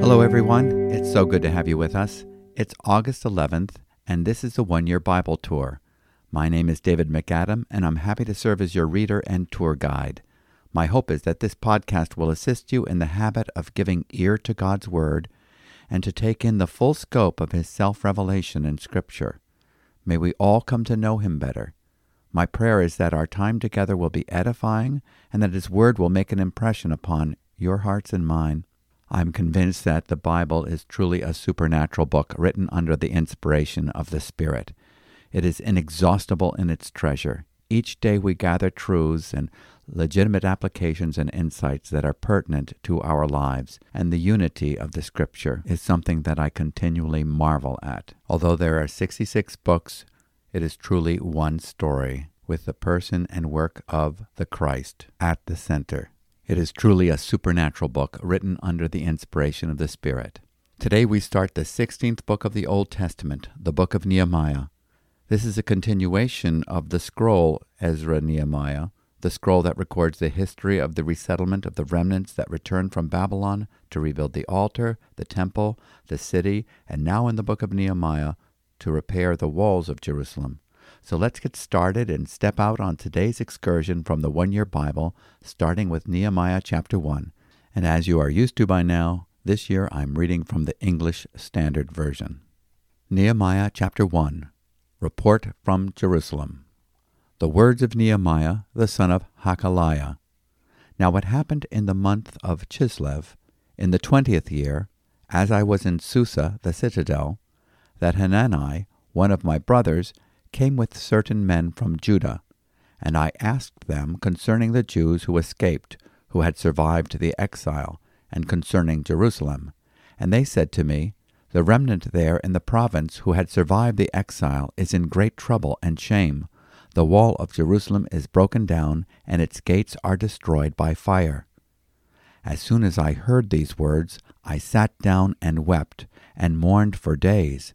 Hello, everyone. It's so good to have you with us. It's August 11th, and this is the One Year Bible Tour. My name is David MacAdam, and I'm happy to serve as your reader and tour guide. My hope is that this podcast will assist you in the habit of giving ear to God's Word and to take in the full scope of His self revelation in Scripture. May we all come to know Him better. My prayer is that our time together will be edifying and that His Word will make an impression upon your hearts and mine. I'm convinced that the Bible is truly a supernatural book written under the inspiration of the Spirit. It is inexhaustible in its treasure. Each day we gather truths and legitimate applications and insights that are pertinent to our lives, and the unity of the Scripture is something that I continually marvel at. Although there are 66 books, it is truly one story with the person and work of the Christ at the center. It is truly a supernatural book written under the inspiration of the Spirit. Today we start the 16th book of the Old Testament, the book of Nehemiah. This is a continuation of the scroll Ezra Nehemiah, the scroll that records the history of the resettlement of the remnants that returned from Babylon to rebuild the altar, the temple, the city, and now in the book of Nehemiah to repair the walls of Jerusalem. So let's get started and step out on today's excursion from the One Year Bible, starting with Nehemiah chapter 1. And as you are used to by now, this year I'm reading from the English Standard Version. Nehemiah chapter 1 Report from Jerusalem. The words of Nehemiah, the son of Hacaliah. Now it happened in the month of Chislev, in the twentieth year, as I was in Susa the citadel, that Hanani, one of my brothers, came with certain men from Judah, and I asked them concerning the Jews who escaped, who had survived the exile, and concerning Jerusalem. And they said to me, The remnant there in the province who had survived the exile is in great trouble and shame. The wall of Jerusalem is broken down, and its gates are destroyed by fire. As soon as I heard these words, I sat down and wept, and mourned for days.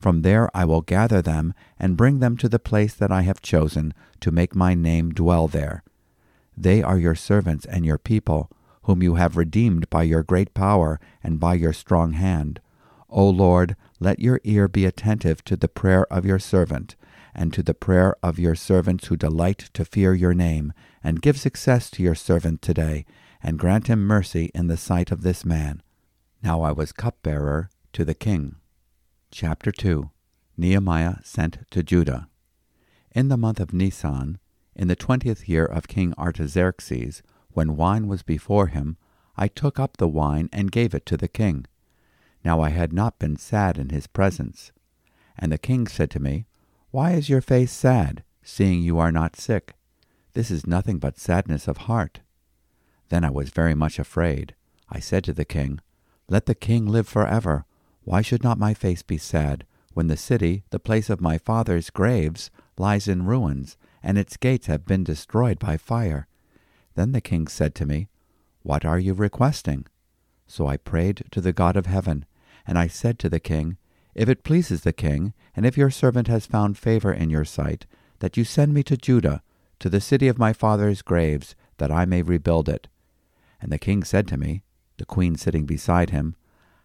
from there I will gather them and bring them to the place that I have chosen to make my name dwell there. They are your servants and your people, whom you have redeemed by your great power and by your strong hand. O Lord, let your ear be attentive to the prayer of your servant, and to the prayer of your servants who delight to fear your name, and give success to your servant today, and grant him mercy in the sight of this man. Now I was cupbearer to the king. Chapter 2 Nehemiah sent to Judah. In the month of Nisan, in the twentieth year of King Artaxerxes, when wine was before him, I took up the wine and gave it to the king. Now I had not been sad in his presence. And the king said to me, Why is your face sad, seeing you are not sick? This is nothing but sadness of heart. Then I was very much afraid. I said to the king, Let the king live forever. Why should not my face be sad, when the city, the place of my father's graves, lies in ruins, and its gates have been destroyed by fire? Then the king said to me, What are you requesting? So I prayed to the God of heaven, and I said to the king, If it pleases the king, and if your servant has found favor in your sight, that you send me to Judah, to the city of my father's graves, that I may rebuild it. And the king said to me, the queen sitting beside him,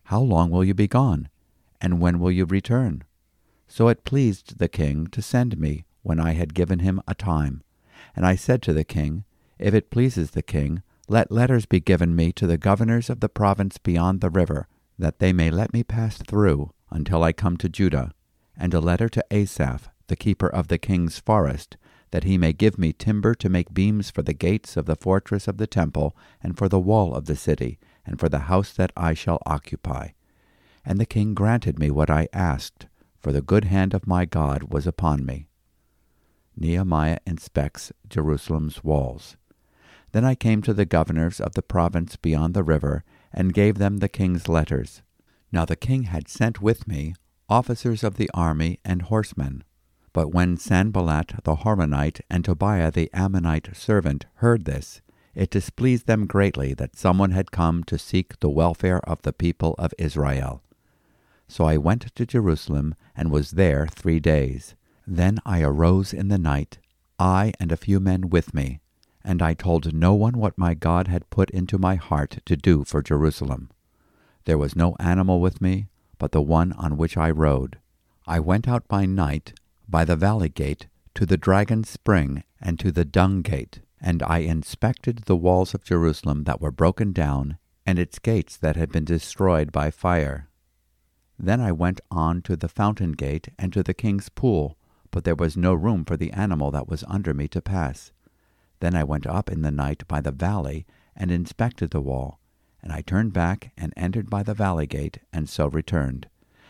how long will you be gone? And when will you return? So it pleased the king to send me when I had given him a time. And I said to the king, If it pleases the king, let letters be given me to the governors of the province beyond the river, that they may let me pass through until I come to Judah, and a letter to Asaph, the keeper of the king's forest, that he may give me timber to make beams for the gates of the fortress of the temple, and for the wall of the city, and for the house that I shall occupy. And the king granted me what I asked, for the good hand of my God was upon me. Nehemiah inspects Jerusalem's walls. Then I came to the governors of the province beyond the river, and gave them the king's letters. Now the king had sent with me officers of the army and horsemen. But when Sanballat the Horonite and Tobiah the Ammonite servant heard this, it displeased them greatly that someone had come to seek the welfare of the people of Israel. So I went to Jerusalem and was there three days. Then I arose in the night, I and a few men with me, and I told no one what my God had put into my heart to do for Jerusalem. There was no animal with me, but the one on which I rode. I went out by night, by the valley gate, to the dragon spring, and to the dung gate, and I inspected the walls of Jerusalem that were broken down, and its gates that had been destroyed by fire. Then I went on to the fountain gate and to the king's pool, but there was no room for the animal that was under me to pass. Then I went up in the night by the valley and inspected the wall, and I turned back and entered by the valley gate, and so returned.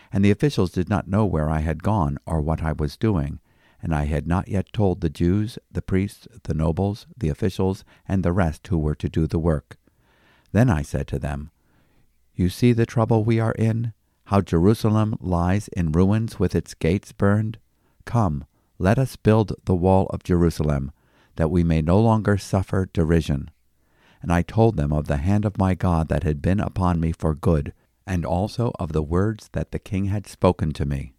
And the officials did not know where I had gone or what I was doing, and I had not yet told the Jews, the priests, the nobles, the officials, and the rest who were to do the work. Then I said to them, You see the trouble we are in, how Jerusalem lies in ruins with its gates burned? Come, let us build the wall of Jerusalem, that we may no longer suffer derision. And I told them of the hand of my God that had been upon me for good, and also of the words that the king had spoken to me.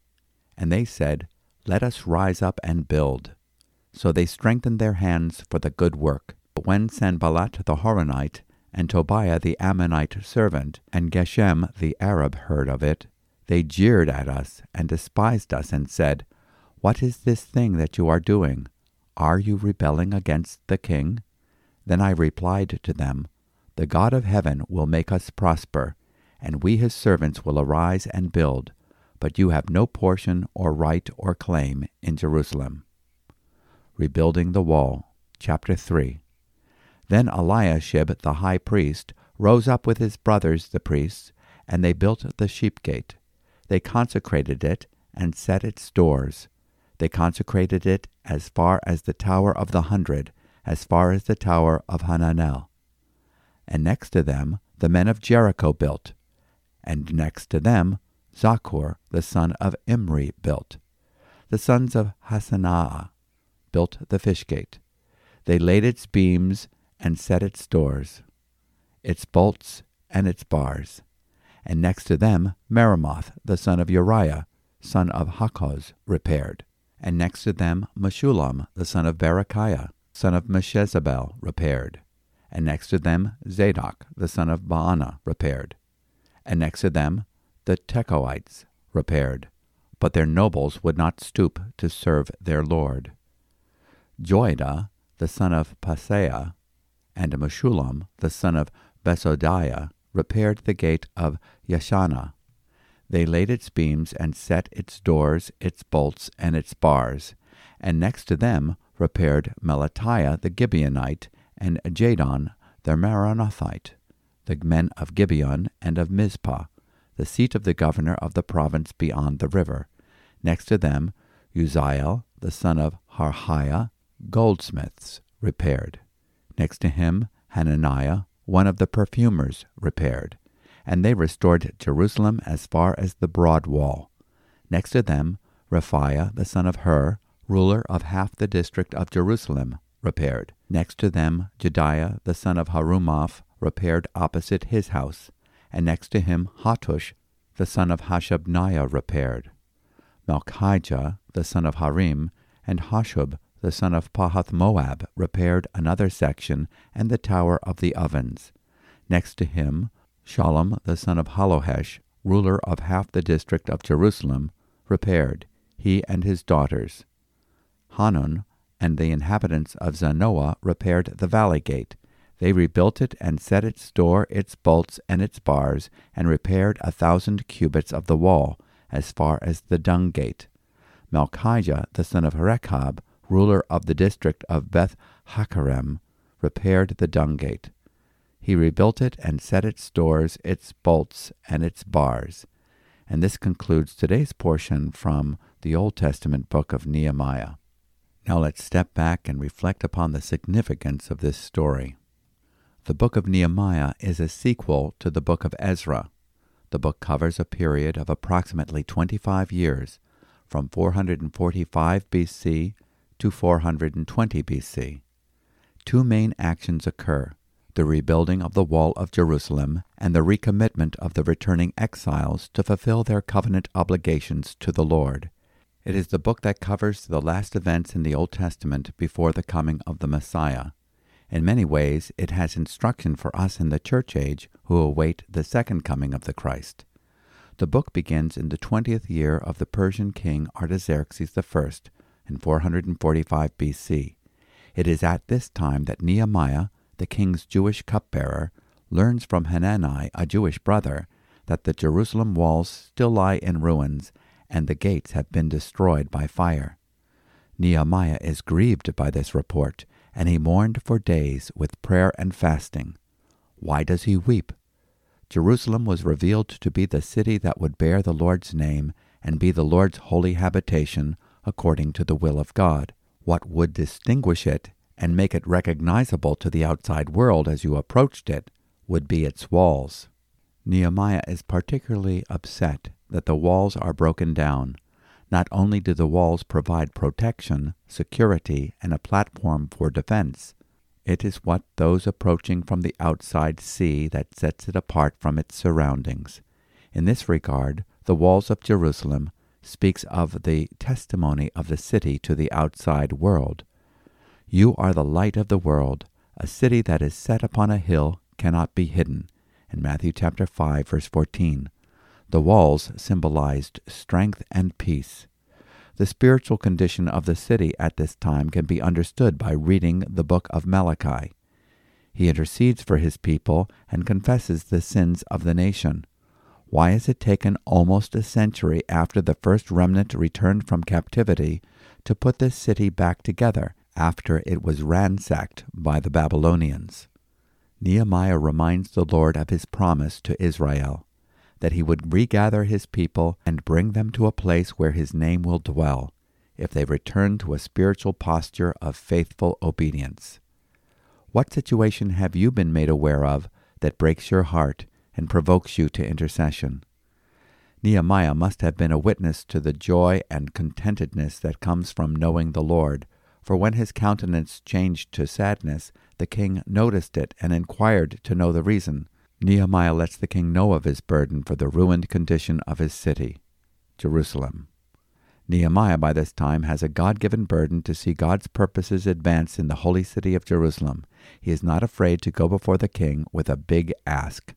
And they said, Let us rise up and build. So they strengthened their hands for the good work. But when Sanballat the Horonite, and Tobiah the Ammonite servant, and Geshem the Arab heard of it, they jeered at us and despised us, and said, What is this thing that you are doing? Are you rebelling against the king? Then I replied to them, The God of heaven will make us prosper, and we his servants will arise and build, but you have no portion or right or claim in Jerusalem. Rebuilding the Wall, chapter 3. Then Eliashib the high priest rose up with his brothers the priests, and they built the sheep gate. They consecrated it and set its doors they consecrated it as far as the Tower of the Hundred, as far as the Tower of Hananel. And next to them the men of Jericho built, and next to them Zaccur the son of Imri built. The sons of Hassenaah built the fish gate. They laid its beams and set its doors, its bolts and its bars. And next to them Meremoth the son of Uriah, son of Hakkoz, repaired and next to them Meshullam the son of Berechiah, son of Meshezabel, repaired, and next to them Zadok the son of Baana repaired, and next to them the Tekoites repaired, but their nobles would not stoop to serve their lord. Joiada the son of Paseah, and Meshullam the son of Besodiah repaired the gate of Yeshanah, they laid its beams and set its doors, its bolts, and its bars, and next to them repaired Melatiah the Gibeonite and Jadon the Meronothite, the men of Gibeon and of Mizpah, the seat of the governor of the province beyond the river. Next to them Uzziel the son of Harhaiah, goldsmiths, repaired. Next to him Hananiah, one of the perfumers, repaired and they restored Jerusalem as far as the broad wall. Next to them, Rephaiah the son of Hur, ruler of half the district of Jerusalem, repaired. Next to them, Jedaiah the son of Harumaph repaired opposite his house, and next to him Hattush the son of Hashabneiah repaired. Malchijah the son of Harim and Hasshub the son of Pahath Moab repaired another section and the tower of the ovens. Next to him, Shallum, the son of Hallohesh, ruler of half the district of Jerusalem, repaired, he and his daughters. Hanun and the inhabitants of Zanoah repaired the valley gate. They rebuilt it and set its door, its bolts, and its bars, and repaired a thousand cubits of the wall, as far as the dung gate. Malchijah, the son of Rechab, ruler of the district of Beth Haccherem, repaired the dung gate. He rebuilt it and set its doors, its bolts, and its bars. And this concludes today's portion from the Old Testament book of Nehemiah. Now let's step back and reflect upon the significance of this story. The book of Nehemiah is a sequel to the book of Ezra. The book covers a period of approximately 25 years, from 445 BC to 420 BC. Two main actions occur the rebuilding of the wall of Jerusalem and the recommitment of the returning exiles to fulfill their covenant obligations to the Lord. It is the book that covers the last events in the Old Testament before the coming of the Messiah. In many ways, it has instruction for us in the church age who await the second coming of the Christ. The book begins in the twentieth year of the Persian king Artaxerxes I in 445 BC. It is at this time that Nehemiah, the king's Jewish cupbearer, learns from Hanani, a Jewish brother, that the Jerusalem walls still lie in ruins and the gates have been destroyed by fire. Nehemiah is grieved by this report, and he mourned for days with prayer and fasting. Why does he weep? Jerusalem was revealed to be the city that would bear the Lord's name and be the Lord's holy habitation according to the will of God. What would distinguish it and make it recognizable to the outside world as you approached it would be its walls. Nehemiah is particularly upset that the walls are broken down. Not only do the walls provide protection, security, and a platform for defense, it is what those approaching from the outside see that sets it apart from its surroundings. In this regard, the walls of Jerusalem speaks of the testimony of the city to the outside world. You are the light of the world. A city that is set upon a hill cannot be hidden. In Matthew chapter 5 verse 14. The walls symbolized strength and peace. The spiritual condition of the city at this time can be understood by reading the book of Malachi. He intercedes for his people and confesses the sins of the nation. Why has it taken almost a century after the first remnant returned from captivity to put this city back together after it was ransacked by the Babylonians. Nehemiah reminds the Lord of his promise to Israel that he would regather his people and bring them to a place where his name will dwell, if they return to a spiritual posture of faithful obedience. What situation have you been made aware of that breaks your heart and provokes you to intercession? Nehemiah must have been a witness to the joy and contentedness that comes from knowing the Lord for when his countenance changed to sadness, the king noticed it and inquired to know the reason. Nehemiah lets the king know of his burden for the ruined condition of his city, Jerusalem. Nehemiah by this time has a God given burden to see God's purposes advance in the holy city of Jerusalem. He is not afraid to go before the king with a big ask.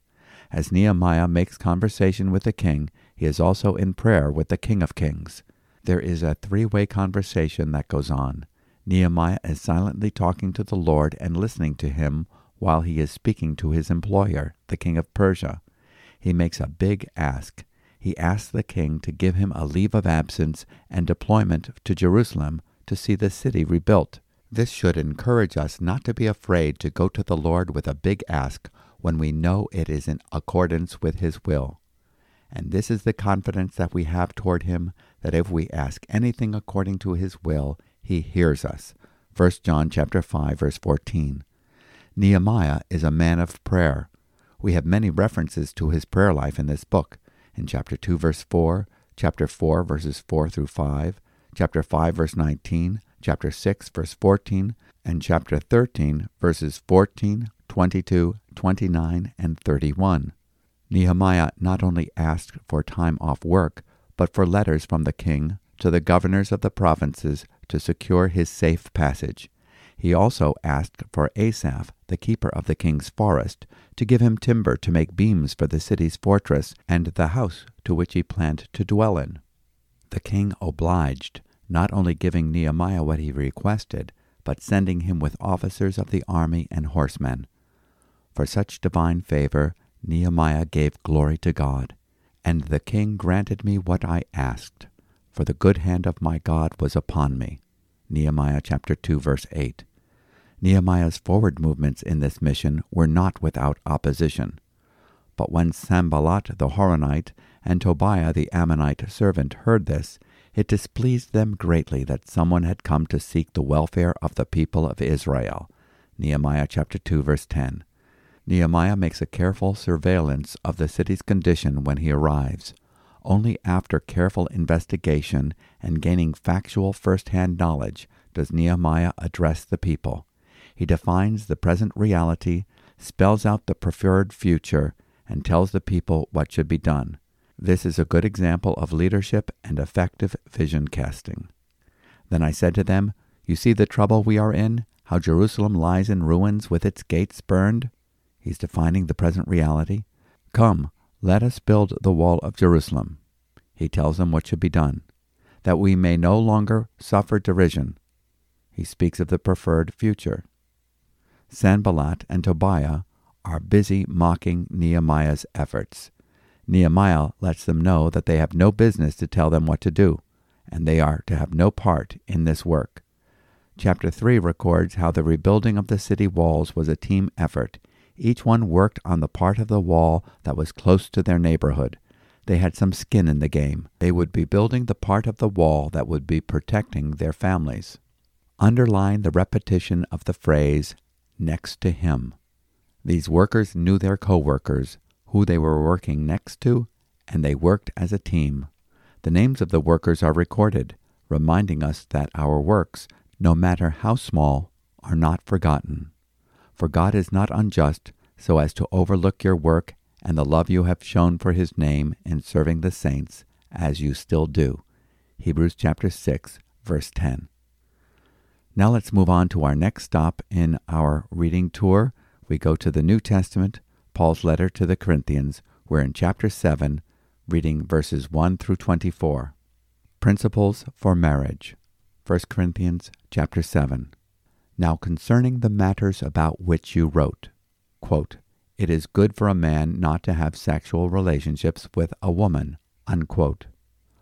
As Nehemiah makes conversation with the king, he is also in prayer with the King of Kings. There is a three way conversation that goes on. Nehemiah is silently talking to the Lord and listening to him while he is speaking to his employer, the king of Persia. He makes a big ask. He asks the king to give him a leave of absence and deployment to Jerusalem to see the city rebuilt. This should encourage us not to be afraid to go to the Lord with a big ask when we know it is in accordance with his will. And this is the confidence that we have toward him that if we ask anything according to his will, he hears us. 1 John chapter 5 verse 14. Nehemiah is a man of prayer. We have many references to his prayer life in this book. In chapter 2 verse 4, chapter 4 verses 4 through 5, chapter 5 verse 19, chapter 6 verse 14, and chapter 13 verses 14, 22, 29, and 31. Nehemiah not only asked for time off work, but for letters from the king to the governors of the provinces to secure his safe passage. He also asked for Asaph, the keeper of the king's forest, to give him timber to make beams for the city's fortress and the house to which he planned to dwell in. The king obliged, not only giving Nehemiah what he requested, but sending him with officers of the army and horsemen. For such divine favor, Nehemiah gave glory to God. And the king granted me what I asked, for the good hand of my God was upon me. Nehemiah chapter 2 verse 8. Nehemiah's forward movements in this mission were not without opposition. But when Sanballat the Horonite and Tobiah the Ammonite servant heard this, it displeased them greatly that someone had come to seek the welfare of the people of Israel. Nehemiah chapter 2 verse 10. Nehemiah makes a careful surveillance of the city's condition when he arrives. Only after careful investigation and gaining factual first-hand knowledge does Nehemiah address the people. He defines the present reality, spells out the preferred future, and tells the people what should be done. This is a good example of leadership and effective vision casting. Then I said to them, You see the trouble we are in, how Jerusalem lies in ruins with its gates burned? He's defining the present reality. Come, let us build the wall of Jerusalem. He tells them what should be done, that we may no longer suffer derision. He speaks of the preferred future. Sanballat and Tobiah are busy mocking Nehemiah's efforts. Nehemiah lets them know that they have no business to tell them what to do, and they are to have no part in this work. Chapter 3 records how the rebuilding of the city walls was a team effort. Each one worked on the part of the wall that was close to their neighborhood. They had some skin in the game. They would be building the part of the wall that would be protecting their families. Underline the repetition of the phrase, next to him. These workers knew their co-workers, who they were working next to, and they worked as a team. The names of the workers are recorded, reminding us that our works, no matter how small, are not forgotten. For God is not unjust so as to overlook your work and the love you have shown for his name in serving the saints, as you still do. Hebrews chapter 6, verse 10. Now let's move on to our next stop in our reading tour. We go to the New Testament, Paul's letter to the Corinthians. We're in chapter 7, reading verses 1 through 24. Principles for Marriage. 1 Corinthians chapter 7. Now concerning the matters about which you wrote, quote, It is good for a man not to have sexual relationships with a woman, unquote.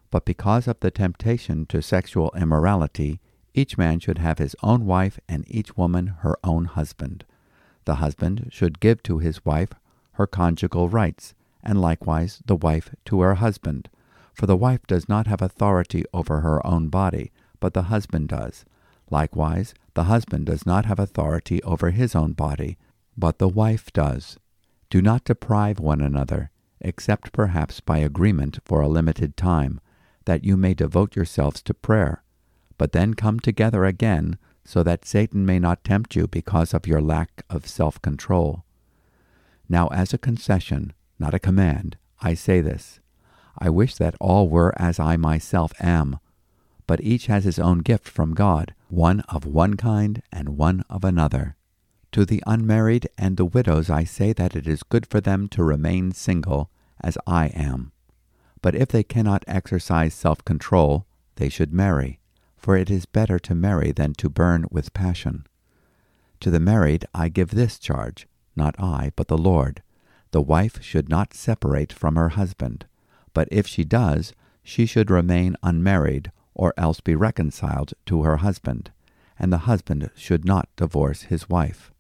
But because of the temptation to sexual immorality, each man should have his own wife and each woman her own husband. The husband should give to his wife her conjugal rights, and likewise the wife to her husband. For the wife does not have authority over her own body, but the husband does. Likewise, the husband does not have authority over his own body, but the wife does. Do not deprive one another, except perhaps by agreement for a limited time, that you may devote yourselves to prayer, but then come together again, so that Satan may not tempt you because of your lack of self control. Now, as a concession, not a command, I say this I wish that all were as I myself am but each has his own gift from God, one of one kind and one of another. To the unmarried and the widows I say that it is good for them to remain single, as I am. But if they cannot exercise self control, they should marry, for it is better to marry than to burn with passion. To the married I give this charge, not I, but the Lord. The wife should not separate from her husband, but if she does, she should remain unmarried or else be reconciled to her husband, and the husband should not divorce his wife.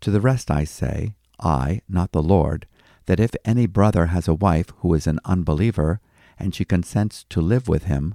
To the rest I say, I, not the Lord, that if any brother has a wife who is an unbeliever, and she consents to live with him,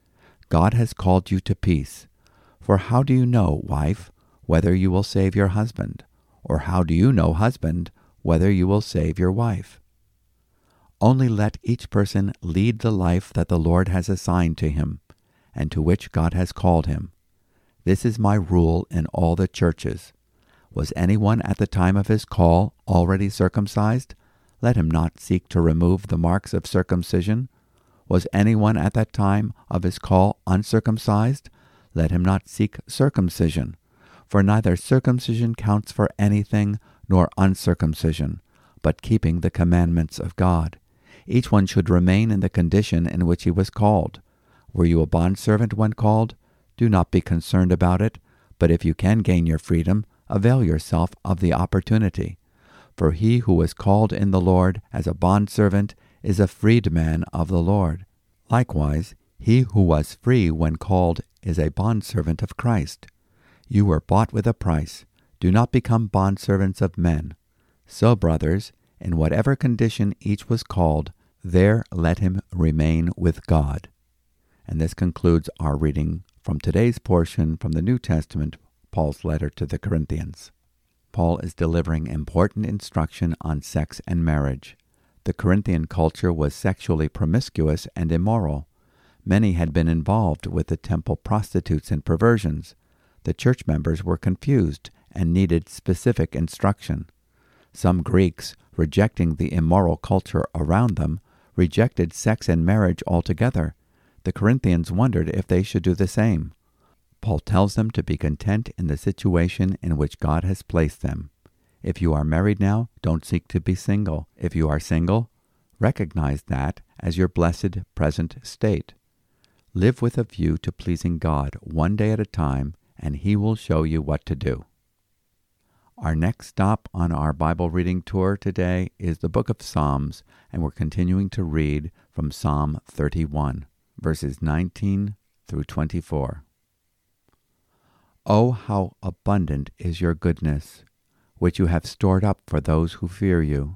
God has called you to peace. For how do you know, wife, whether you will save your husband? Or how do you know, husband, whether you will save your wife? Only let each person lead the life that the Lord has assigned to him, and to which God has called him. This is my rule in all the churches. Was anyone at the time of his call already circumcised? Let him not seek to remove the marks of circumcision. Was anyone at that time of his call uncircumcised? Let him not seek circumcision. For neither circumcision counts for anything, nor uncircumcision, but keeping the commandments of God. Each one should remain in the condition in which he was called. Were you a bondservant when called? Do not be concerned about it, but if you can gain your freedom, avail yourself of the opportunity. For he who was called in the Lord as a bondservant is a freedman of the Lord. Likewise, he who was free when called is a bondservant of Christ. You were bought with a price. Do not become bondservants of men. So, brothers, in whatever condition each was called, there let him remain with God. And this concludes our reading from today's portion from the New Testament, Paul's letter to the Corinthians. Paul is delivering important instruction on sex and marriage. The Corinthian culture was sexually promiscuous and immoral. Many had been involved with the temple prostitutes and perversions the church members were confused and needed specific instruction. Some Greeks, rejecting the immoral culture around them, rejected sex and marriage altogether. The Corinthians wondered if they should do the same. Paul tells them to be content in the situation in which God has placed them. If you are married now, don't seek to be single. If you are single, recognize that as your blessed present state. Live with a view to pleasing God one day at a time and He will show you what to do. Our next stop on our Bible reading tour today is the book of Psalms, and we're continuing to read from Psalm 31, verses 19 through 24. Oh, how abundant is your goodness, which you have stored up for those who fear you,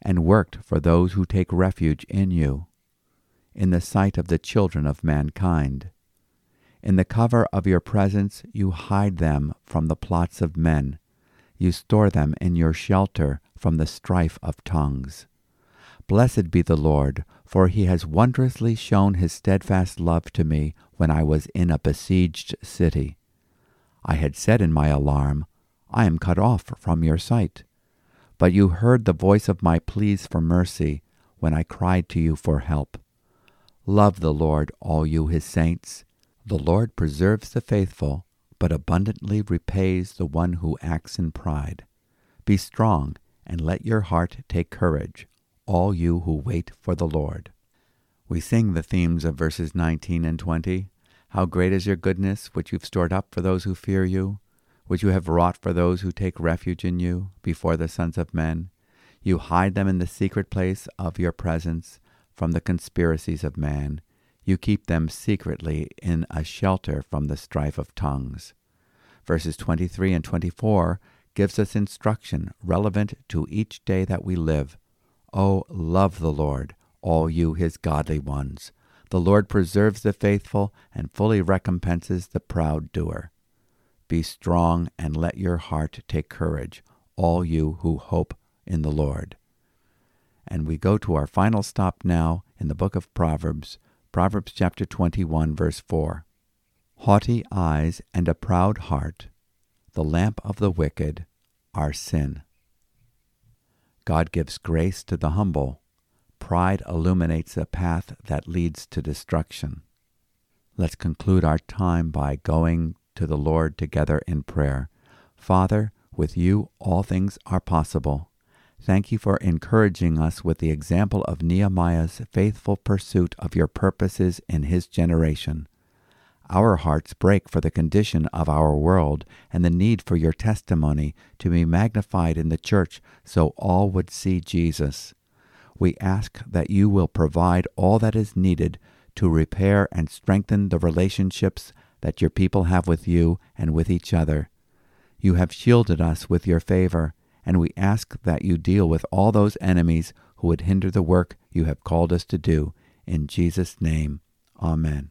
and worked for those who take refuge in you, in the sight of the children of mankind. In the cover of your presence you hide them from the plots of men. You store them in your shelter from the strife of tongues. Blessed be the Lord, for he has wondrously shown his steadfast love to me when I was in a besieged city. I had said in my alarm, I am cut off from your sight. But you heard the voice of my pleas for mercy when I cried to you for help. Love the Lord, all you his saints. The Lord preserves the faithful, but abundantly repays the one who acts in pride. Be strong, and let your heart take courage, all you who wait for the Lord. We sing the themes of verses 19 and 20. How great is your goodness, which you've stored up for those who fear you, which you have wrought for those who take refuge in you before the sons of men. You hide them in the secret place of your presence from the conspiracies of man. You keep them secretly in a shelter from the strife of tongues. Verses 23 and 24 gives us instruction relevant to each day that we live. Oh, love the Lord, all you his godly ones. The Lord preserves the faithful and fully recompenses the proud doer. Be strong and let your heart take courage, all you who hope in the Lord. And we go to our final stop now in the book of Proverbs, Proverbs chapter 21, verse 4. Haughty eyes and a proud heart, the lamp of the wicked, are sin. God gives grace to the humble. Pride illuminates a path that leads to destruction. Let's conclude our time by going to the Lord together in prayer. Father, with you all things are possible. Thank you for encouraging us with the example of Nehemiah's faithful pursuit of your purposes in his generation. Our hearts break for the condition of our world and the need for your testimony to be magnified in the church so all would see Jesus. We ask that you will provide all that is needed to repair and strengthen the relationships that your people have with you and with each other. You have shielded us with your favor and we ask that you deal with all those enemies who would hinder the work you have called us to do. In Jesus' name, Amen.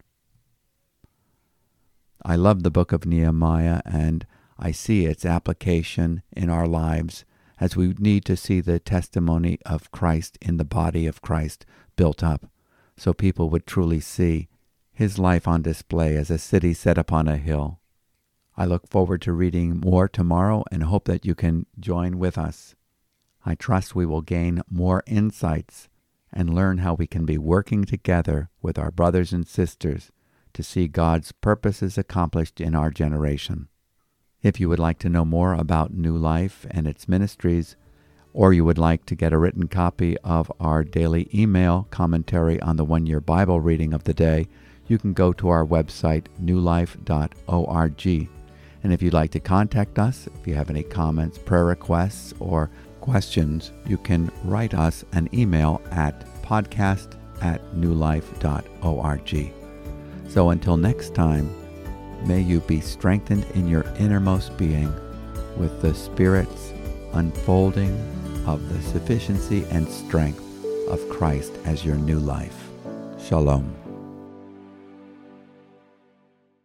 I love the book of Nehemiah, and I see its application in our lives as we need to see the testimony of Christ in the body of Christ built up, so people would truly see his life on display as a city set upon a hill. I look forward to reading more tomorrow and hope that you can join with us. I trust we will gain more insights and learn how we can be working together with our brothers and sisters to see God's purposes accomplished in our generation. If you would like to know more about New Life and its ministries, or you would like to get a written copy of our daily email commentary on the one year Bible reading of the day, you can go to our website, newlife.org. And if you'd like to contact us, if you have any comments, prayer requests, or questions, you can write us an email at podcast at newlife.org. So until next time, may you be strengthened in your innermost being with the Spirit's unfolding of the sufficiency and strength of Christ as your new life. Shalom.